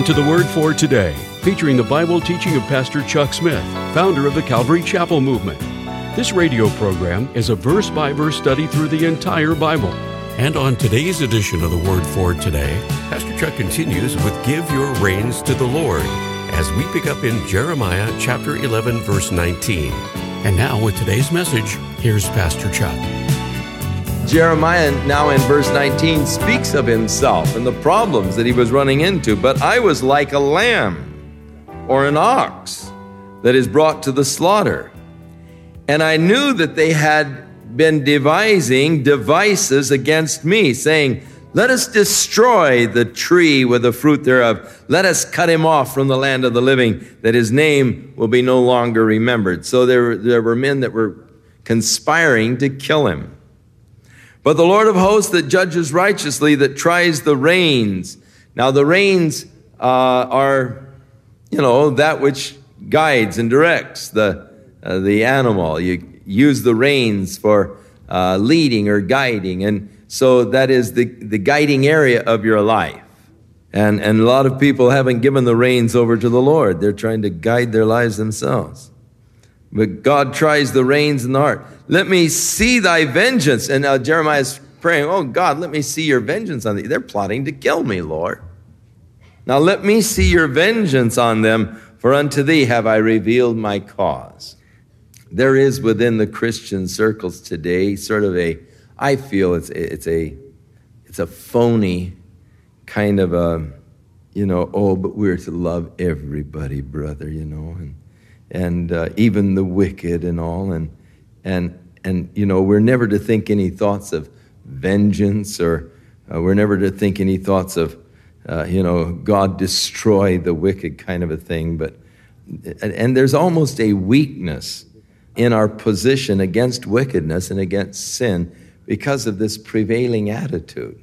Welcome to the Word for Today, featuring the Bible teaching of Pastor Chuck Smith, founder of the Calvary Chapel Movement. This radio program is a verse by verse study through the entire Bible. And on today's edition of the Word for Today, Pastor Chuck continues with Give Your Reins to the Lord as we pick up in Jeremiah chapter 11, verse 19. And now, with today's message, here's Pastor Chuck. Jeremiah, now in verse 19, speaks of himself and the problems that he was running into. But I was like a lamb or an ox that is brought to the slaughter. And I knew that they had been devising devices against me, saying, Let us destroy the tree with the fruit thereof. Let us cut him off from the land of the living, that his name will be no longer remembered. So there, there were men that were conspiring to kill him. But the Lord of hosts that judges righteously, that tries the reins. Now, the reins uh, are, you know, that which guides and directs the, uh, the animal. You use the reins for uh, leading or guiding. And so that is the, the guiding area of your life. And, and a lot of people haven't given the reins over to the Lord. They're trying to guide their lives themselves. But God tries the reins in the heart. Let me see thy vengeance. And now Jeremiah is praying, Oh God, let me see your vengeance on thee. They're plotting to kill me, Lord. Now let me see your vengeance on them, for unto thee have I revealed my cause. There is within the Christian circles today sort of a, I feel it's, it's a, it's a phony kind of a, you know, oh, but we're to love everybody, brother, you know, and, and uh, even the wicked and all. And, and, and you know, we're never to think any thoughts of vengeance or uh, we're never to think any thoughts of, uh, you know, God destroy the wicked kind of a thing. But, and, and there's almost a weakness in our position against wickedness and against sin because of this prevailing attitude.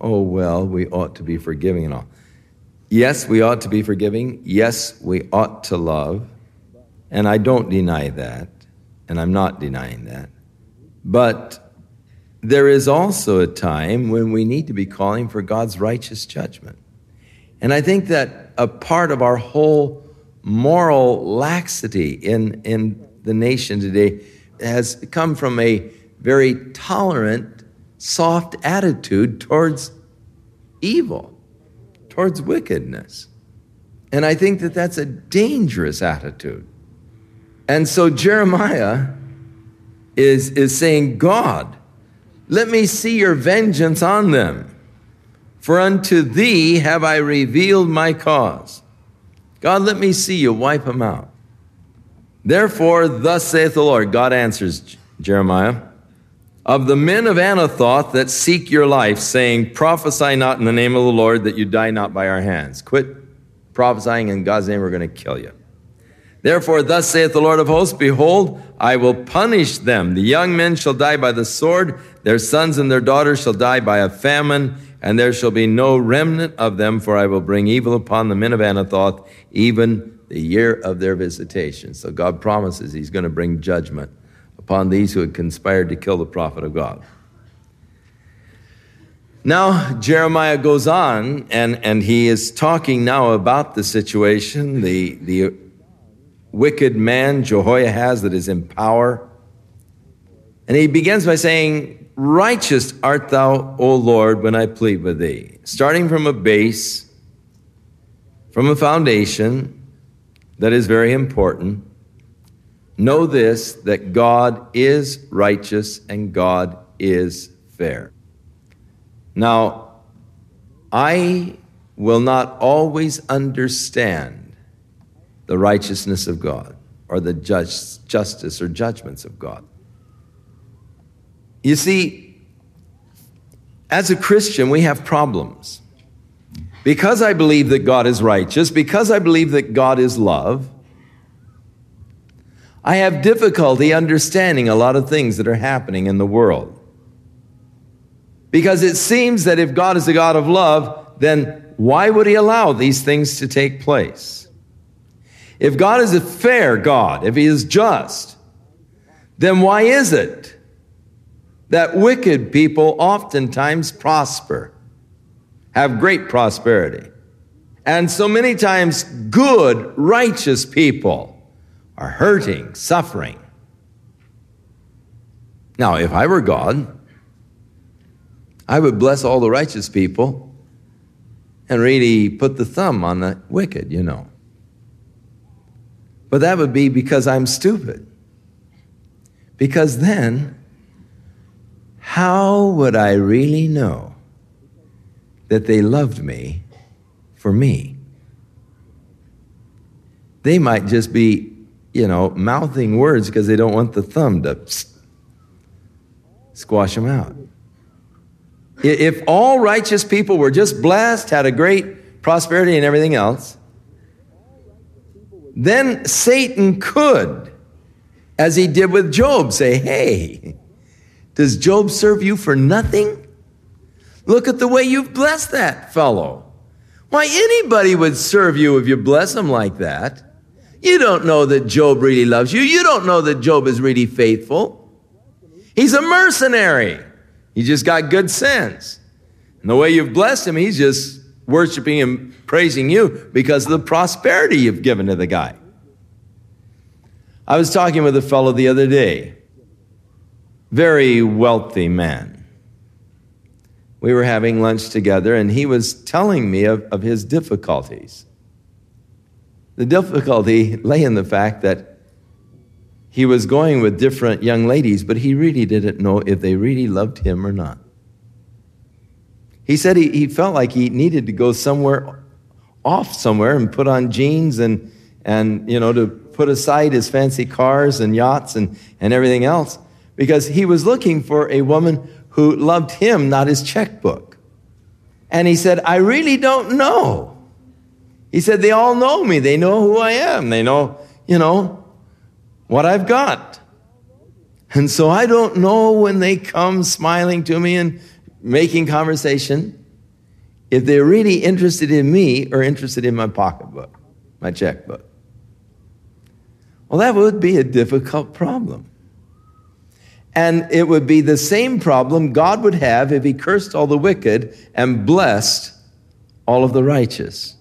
Oh, well, we ought to be forgiving and all. Yes, we ought to be forgiving. Yes, we ought to love. And I don't deny that and I'm not denying that. But there is also a time when we need to be calling for God's righteous judgment. And I think that a part of our whole moral laxity in, in the nation today has come from a very tolerant, soft attitude towards evil, towards wickedness. And I think that that's a dangerous attitude. And so Jeremiah is, is saying, God, let me see your vengeance on them. For unto thee have I revealed my cause. God, let me see you wipe them out. Therefore, thus saith the Lord, God answers Jeremiah, of the men of Anathoth that seek your life, saying, Prophesy not in the name of the Lord that you die not by our hands. Quit prophesying in God's name, we're going to kill you. Therefore, thus saith the Lord of hosts, Behold, I will punish them. The young men shall die by the sword, their sons and their daughters shall die by a famine, and there shall be no remnant of them, for I will bring evil upon the men of Anathoth, even the year of their visitation. So God promises He's going to bring judgment upon these who had conspired to kill the prophet of God. Now, Jeremiah goes on, and, and he is talking now about the situation, the, the wicked man Jehoiahaz that is in power. And he begins by saying, Righteous art thou, O Lord, when I plead with thee. Starting from a base, from a foundation that is very important. Know this that God is righteous and God is fair. Now, I will not always understand the righteousness of God or the just, justice or judgments of God. You see, as a Christian, we have problems. Because I believe that God is righteous, because I believe that God is love, I have difficulty understanding a lot of things that are happening in the world. Because it seems that if God is a God of love, then why would He allow these things to take place? If God is a fair God, if He is just, then why is it that wicked people oftentimes prosper, have great prosperity, And so many times, good, righteous people are hurting, suffering. Now, if I were God, I would bless all the righteous people and really put the thumb on the wicked, you know. But that would be because I'm stupid. Because then, how would I really know that they loved me for me? They might just be, you know, mouthing words because they don't want the thumb to squash them out. If all righteous people were just blessed, had a great prosperity and everything else, then Satan could, as he did with Job, say, Hey, does Job serve you for nothing? Look at the way you've blessed that fellow. Why, anybody would serve you if you bless him like that. You don't know that Job really loves you. You don't know that Job is really faithful. He's a mercenary. He just got good sense. And the way you've blessed him, he's just worshiping and praising you because of the prosperity you've given to the guy. I was talking with a fellow the other day, very wealthy man. We were having lunch together, and he was telling me of, of his difficulties. The difficulty lay in the fact that he was going with different young ladies, but he really didn't know if they really loved him or not. He said he, he felt like he needed to go somewhere off somewhere and put on jeans and, and you know, to put aside his fancy cars and yachts and, and everything else because he was looking for a woman who loved him, not his checkbook. And he said, I really don't know. He said, they all know me. They know who I am. They know, you know, what I've got. And so I don't know when they come smiling to me and making conversation if they're really interested in me or interested in my pocketbook, my checkbook. Well, that would be a difficult problem. And it would be the same problem God would have if He cursed all the wicked and blessed all of the righteous.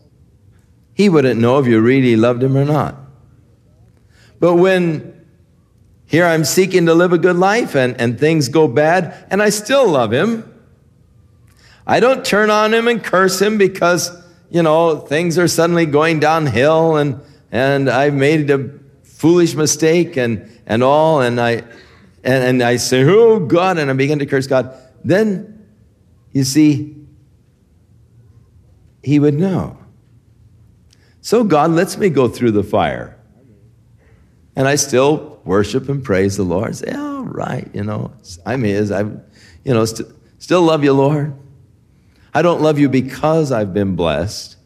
He wouldn't know if you really loved Him or not. But when here I'm seeking to live a good life and, and things go bad and I still love him, I don't turn on him and curse him because, you know, things are suddenly going downhill and, and I've made a foolish mistake and, and all, and I, and, and I say, oh God, and I begin to curse God. Then, you see, he would know. So God lets me go through the fire. And I still worship and praise the Lord. Say, all right, you know, I'm His. I, you know, st- still love you, Lord. I don't love you because I've been blessed.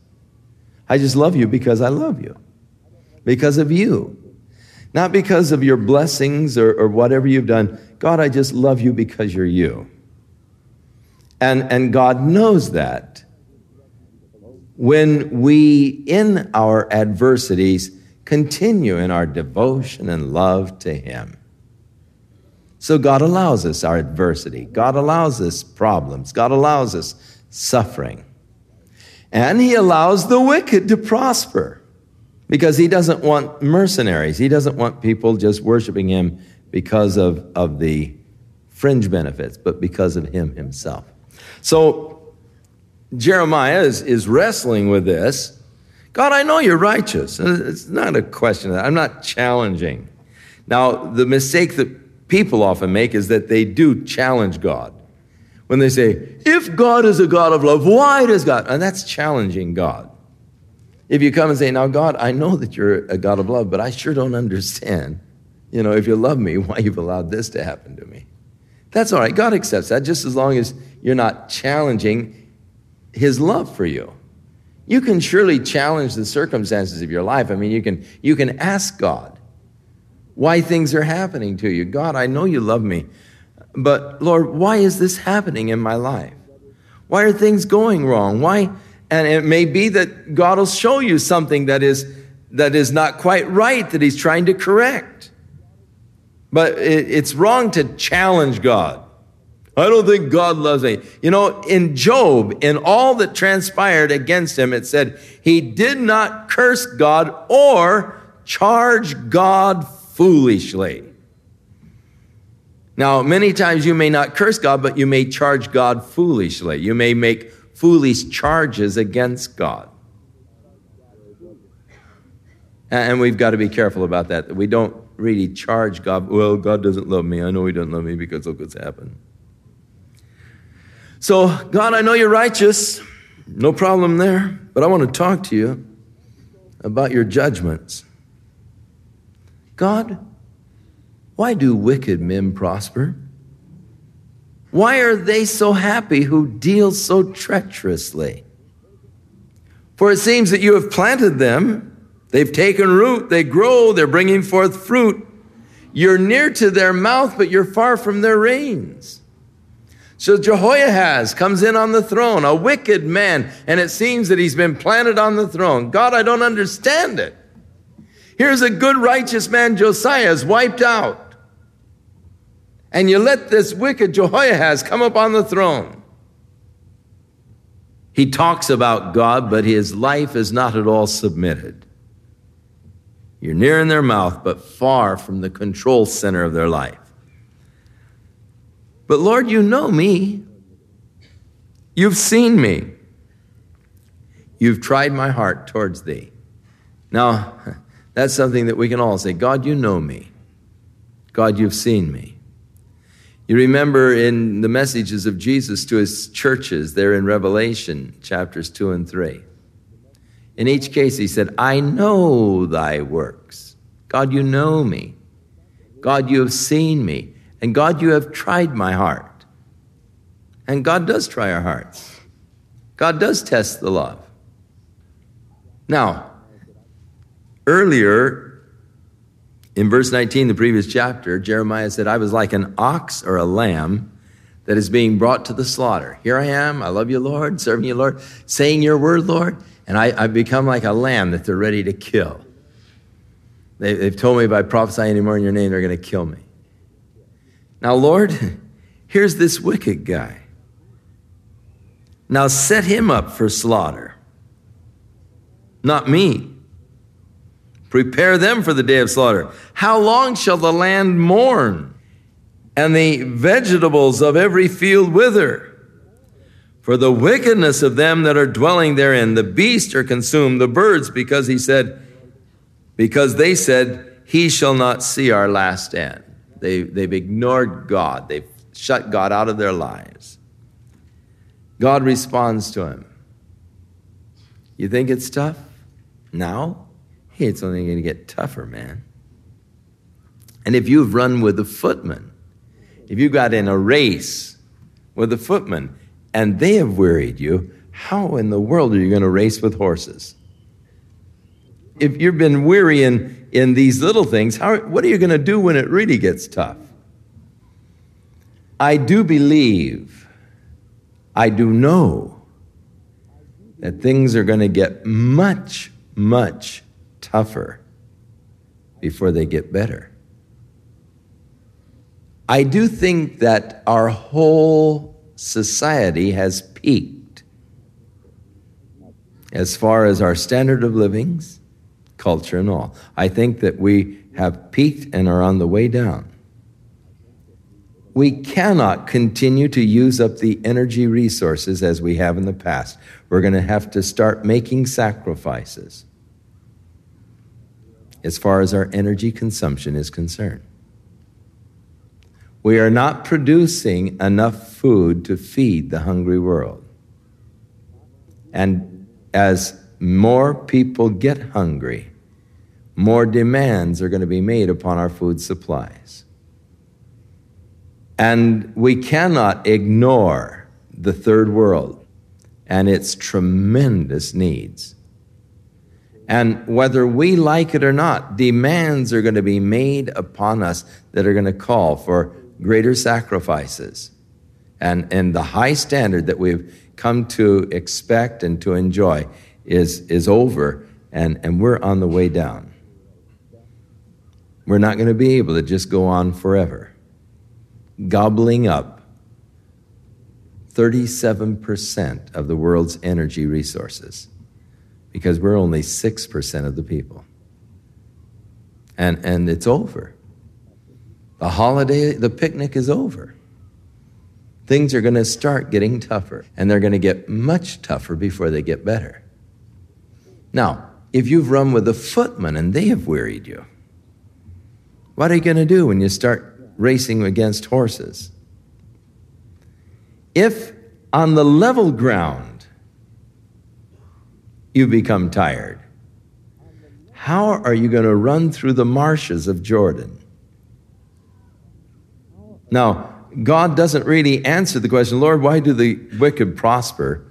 I just love you because I love you, because of you. Not because of your blessings or, or whatever you've done. God, I just love you because you're you. And, and God knows that. When we, in our adversities, continue in our devotion and love to Him. So God allows us our adversity. God allows us problems. God allows us suffering. And He allows the wicked to prosper because He doesn't want mercenaries. He doesn't want people just worshiping Him because of, of the fringe benefits, but because of Him Himself. So Jeremiah is, is wrestling with this God, I know you're righteous. Uh, it's not a question. Of that. I'm not challenging. Now, the mistake that people often make is that they do challenge God. When they say, if God is a God of love, why does God? And that's challenging God. If you come and say, now, God, I know that you're a God of love, but I sure don't understand, you know, if you love me, why you've allowed this to happen to me. That's all right. God accepts that just as long as you're not challenging his love for you you can surely challenge the circumstances of your life. I mean, you can, you can ask God why things are happening to you. God, I know you love me, but Lord, why is this happening in my life? Why are things going wrong? Why? And it may be that God will show you something that is, that is not quite right, that He's trying to correct. But it, it's wrong to challenge God. I don't think God loves me. You know, in Job, in all that transpired against him, it said he did not curse God or charge God foolishly. Now, many times you may not curse God, but you may charge God foolishly. You may make foolish charges against God. And we've got to be careful about that. We don't really charge God, well, God doesn't love me. I know He doesn't love me because look what's happened. So, God, I know you're righteous. No problem there. But I want to talk to you about your judgments. God, why do wicked men prosper? Why are they so happy who deal so treacherously? For it seems that you have planted them, they've taken root, they grow, they're bringing forth fruit. You're near to their mouth, but you're far from their reins. So Jehoiahaz comes in on the throne, a wicked man, and it seems that he's been planted on the throne. God, I don't understand it. Here's a good, righteous man, Josiah, is wiped out and you let this wicked Jehoiahaz come up on the throne. He talks about God, but his life is not at all submitted. You're near in their mouth, but far from the control center of their life. But Lord, you know me. You've seen me. You've tried my heart towards thee. Now, that's something that we can all say God, you know me. God, you've seen me. You remember in the messages of Jesus to his churches there in Revelation chapters 2 and 3. In each case, he said, I know thy works. God, you know me. God, you have seen me. And God, you have tried my heart. And God does try our hearts. God does test the love. Now, earlier in verse 19, the previous chapter, Jeremiah said, I was like an ox or a lamb that is being brought to the slaughter. Here I am. I love you, Lord, serving you, Lord, saying your word, Lord. And I, have become like a lamb that they're ready to kill. They, they've told me if I prophesy anymore in your name, they're going to kill me. Now, Lord, here's this wicked guy. Now set him up for slaughter, not me. Prepare them for the day of slaughter. How long shall the land mourn, and the vegetables of every field wither? For the wickedness of them that are dwelling therein, the beasts are consumed, the birds, because he said, because they said, He shall not see our last end. They, they've ignored God, they've shut God out of their lives. God responds to him. You think it's tough? Now? It's only going to get tougher, man. And if you've run with the footman, if you got in a race with the footman and they have wearied you, how in the world are you going to race with horses? If you've been weary in, in these little things, how, what are you going to do when it really gets tough? I do believe, I do know that things are going to get much, much tougher before they get better. I do think that our whole society has peaked as far as our standard of livings, culture, and all. I think that we have peaked and are on the way down. We cannot continue to use up the energy resources as we have in the past. We're going to have to start making sacrifices as far as our energy consumption is concerned. We are not producing enough food to feed the hungry world. And as more people get hungry, more demands are going to be made upon our food supplies. And we cannot ignore the third world and its tremendous needs. And whether we like it or not, demands are going to be made upon us that are going to call for greater sacrifices. And, and the high standard that we've come to expect and to enjoy is, is over, and, and we're on the way down. We're not going to be able to just go on forever, gobbling up 37% of the world's energy resources because we're only 6% of the people. And, and it's over. The holiday, the picnic is over. Things are going to start getting tougher, and they're going to get much tougher before they get better. Now, if you've run with a footman and they have wearied you, what are you going to do when you start racing against horses? If on the level ground you become tired, how are you going to run through the marshes of Jordan? Now, God doesn't really answer the question, Lord, why do the wicked prosper?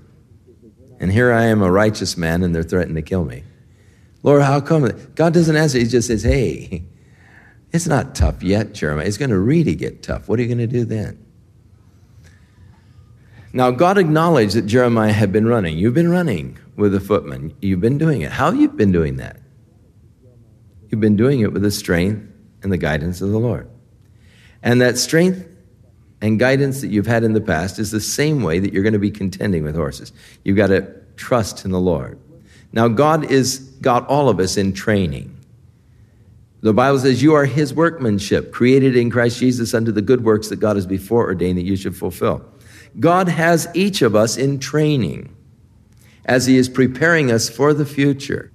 And here I am, a righteous man, and they're threatening to kill me. Lord, how come? God doesn't answer. He just says, hey, it's not tough yet, Jeremiah. It's going to really get tough. What are you going to do then? Now, God acknowledged that Jeremiah had been running. You've been running with a footman. You've been doing it. How have you been doing that? You've been doing it with the strength and the guidance of the Lord. And that strength and guidance that you've had in the past is the same way that you're going to be contending with horses. You've got to trust in the Lord. Now, God is got all of us in training. The Bible says, You are his workmanship, created in Christ Jesus unto the good works that God has before ordained that you should fulfill. God has each of us in training as he is preparing us for the future.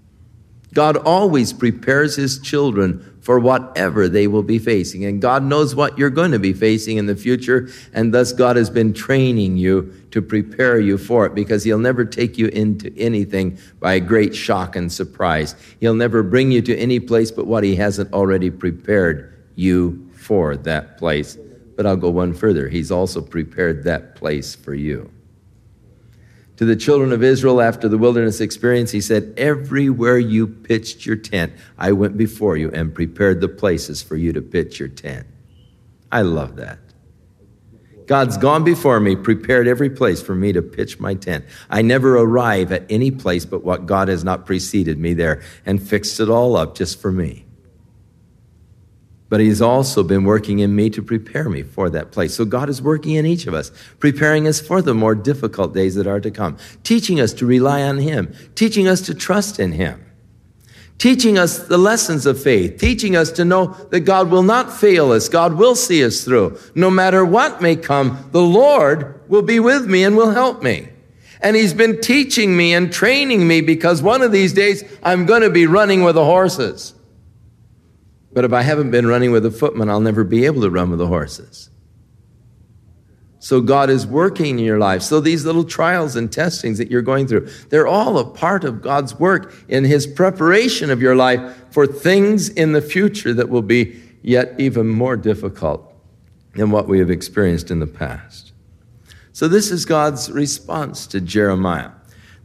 God always prepares his children for whatever they will be facing. And God knows what you're going to be facing in the future. And thus, God has been training you to prepare you for it because He'll never take you into anything by a great shock and surprise. He'll never bring you to any place but what He hasn't already prepared you for that place. But I'll go one further. He's also prepared that place for you to the children of Israel after the wilderness experience, he said, Everywhere you pitched your tent, I went before you and prepared the places for you to pitch your tent. I love that. God's gone before me, prepared every place for me to pitch my tent. I never arrive at any place but what God has not preceded me there and fixed it all up just for me but He's also been working in me to prepare me for that place. So God is working in each of us, preparing us for the more difficult days that are to come, teaching us to rely on Him, teaching us to trust in Him, teaching us the lessons of faith, teaching us to know that God will not fail us, God will see us through. No matter what may come, the Lord will be with me and will help me. And he's been teaching me and training me because one of these days I'm going to be running with the horses. But if I haven't been running with a footman, I'll never be able to run with the horses. So God is working in your life. So these little trials and testings that you're going through, they're all a part of God's work in his preparation of your life for things in the future that will be yet even more difficult than what we have experienced in the past. So this is God's response to Jeremiah.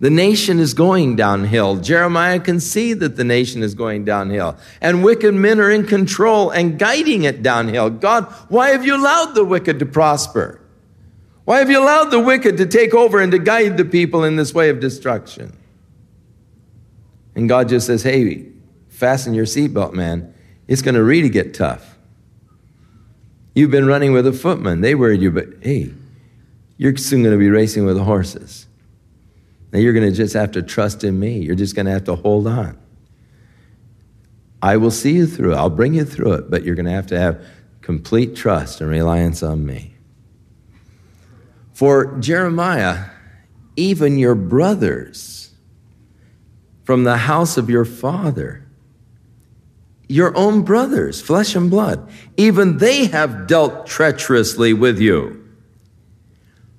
The nation is going downhill. Jeremiah can see that the nation is going downhill. And wicked men are in control and guiding it downhill. God, why have you allowed the wicked to prosper? Why have you allowed the wicked to take over and to guide the people in this way of destruction? And God just says, hey, fasten your seatbelt, man. It's going to really get tough. You've been running with a footman. They worried you, but hey, you're soon going to be racing with the horses. Now you're going to just have to trust in me. You're just going to have to hold on. I will see you through. I'll bring you through it, but you're going to have to have complete trust and reliance on me. For Jeremiah, even your brothers from the house of your father, your own brothers, flesh and blood, even they have dealt treacherously with you.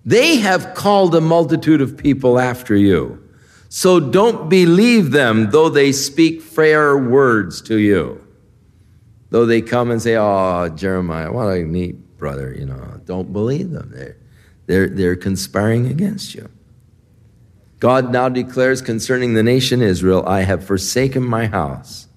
They have called a multitude of people after you. So don't believe them, though they speak fair words to you. Though they come and say, Oh, Jeremiah, what a neat brother, you know, don't believe them. They're, they're, they're conspiring against you. God now declares concerning the nation Israel, I have forsaken my house.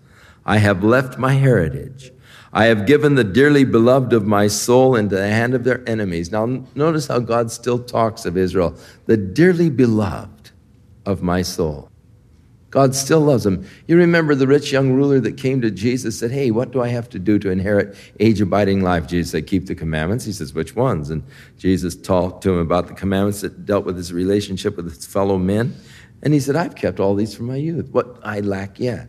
I have left my heritage. I have given the dearly beloved of my soul into the hand of their enemies. Now, notice how God still talks of Israel, the dearly beloved of my soul. God still loves them. You remember the rich young ruler that came to Jesus said, Hey, what do I have to do to inherit age abiding life? Jesus said, Keep the commandments. He says, Which ones? And Jesus talked to him about the commandments that dealt with his relationship with his fellow men. And he said, I've kept all these from my youth. What I lack yet?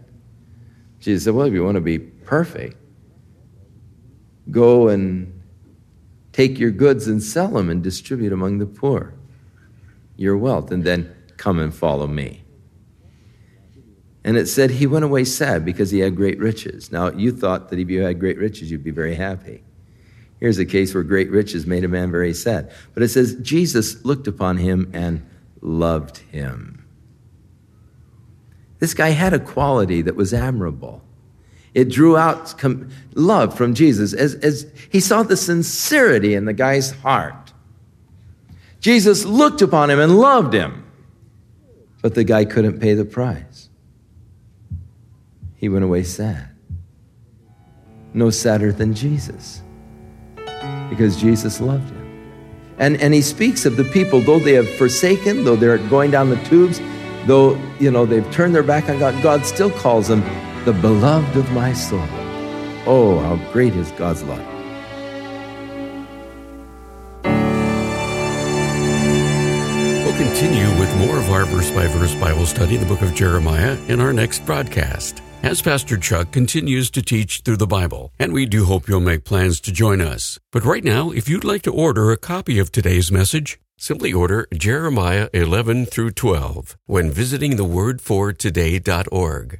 Jesus said, Well, if you want to be perfect, go and take your goods and sell them and distribute among the poor your wealth, and then come and follow me. And it said he went away sad because he had great riches. Now, you thought that if you had great riches, you'd be very happy. Here's a case where great riches made a man very sad. But it says Jesus looked upon him and loved him. This guy had a quality that was admirable. It drew out love from Jesus as, as he saw the sincerity in the guy's heart. Jesus looked upon him and loved him, but the guy couldn't pay the price he went away sad. No sadder than Jesus, because Jesus loved him. And, and he speaks of the people, though they have forsaken, though they're going down the tubes, though you know they've turned their back on God, God still calls them the beloved of my soul. Oh, how great is God's love. We'll continue with more of our verse by verse Bible study the book of Jeremiah in our next broadcast as Pastor Chuck continues to teach through the Bible, and we do hope you'll make plans to join us. But right now, if you'd like to order a copy of today's message, simply order Jeremiah 11 through 12 when visiting thewordfortoday.org.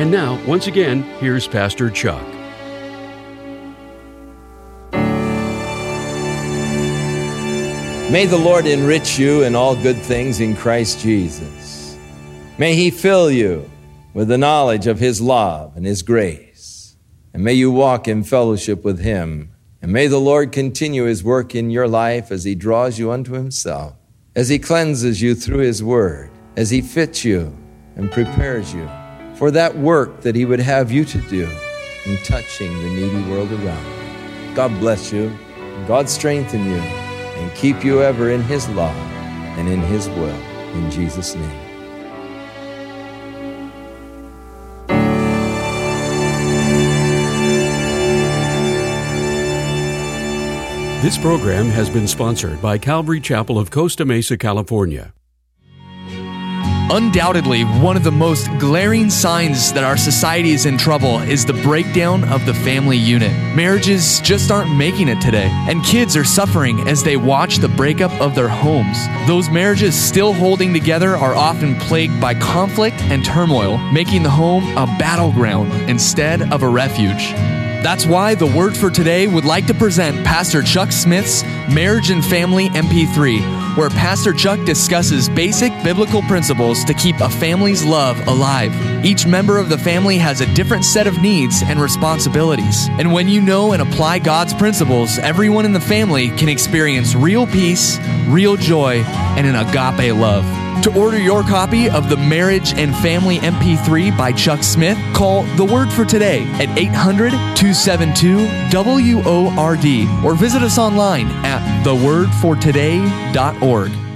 And now, once again, here's Pastor Chuck. May the Lord enrich you in all good things in Christ Jesus. May He fill you with the knowledge of His love and His grace. And may you walk in fellowship with Him. And may the Lord continue His work in your life as He draws you unto Himself, as He cleanses you through His Word, as He fits you and prepares you for that work that He would have you to do in touching the needy world around. God bless you. God strengthen you and keep you ever in His love and in His will. In Jesus' name. This program has been sponsored by Calvary Chapel of Costa Mesa, California. Undoubtedly, one of the most glaring signs that our society is in trouble is the breakdown of the family unit. Marriages just aren't making it today, and kids are suffering as they watch the breakup of their homes. Those marriages still holding together are often plagued by conflict and turmoil, making the home a battleground instead of a refuge. That's why the Word for Today would like to present Pastor Chuck Smith's Marriage and Family MP3, where Pastor Chuck discusses basic biblical principles to keep a family's love alive. Each member of the family has a different set of needs and responsibilities. And when you know and apply God's principles, everyone in the family can experience real peace, real joy, and an agape love. To order your copy of the Marriage and Family MP3 by Chuck Smith, call The Word for Today at 800 272 WORD or visit us online at thewordfortoday.org.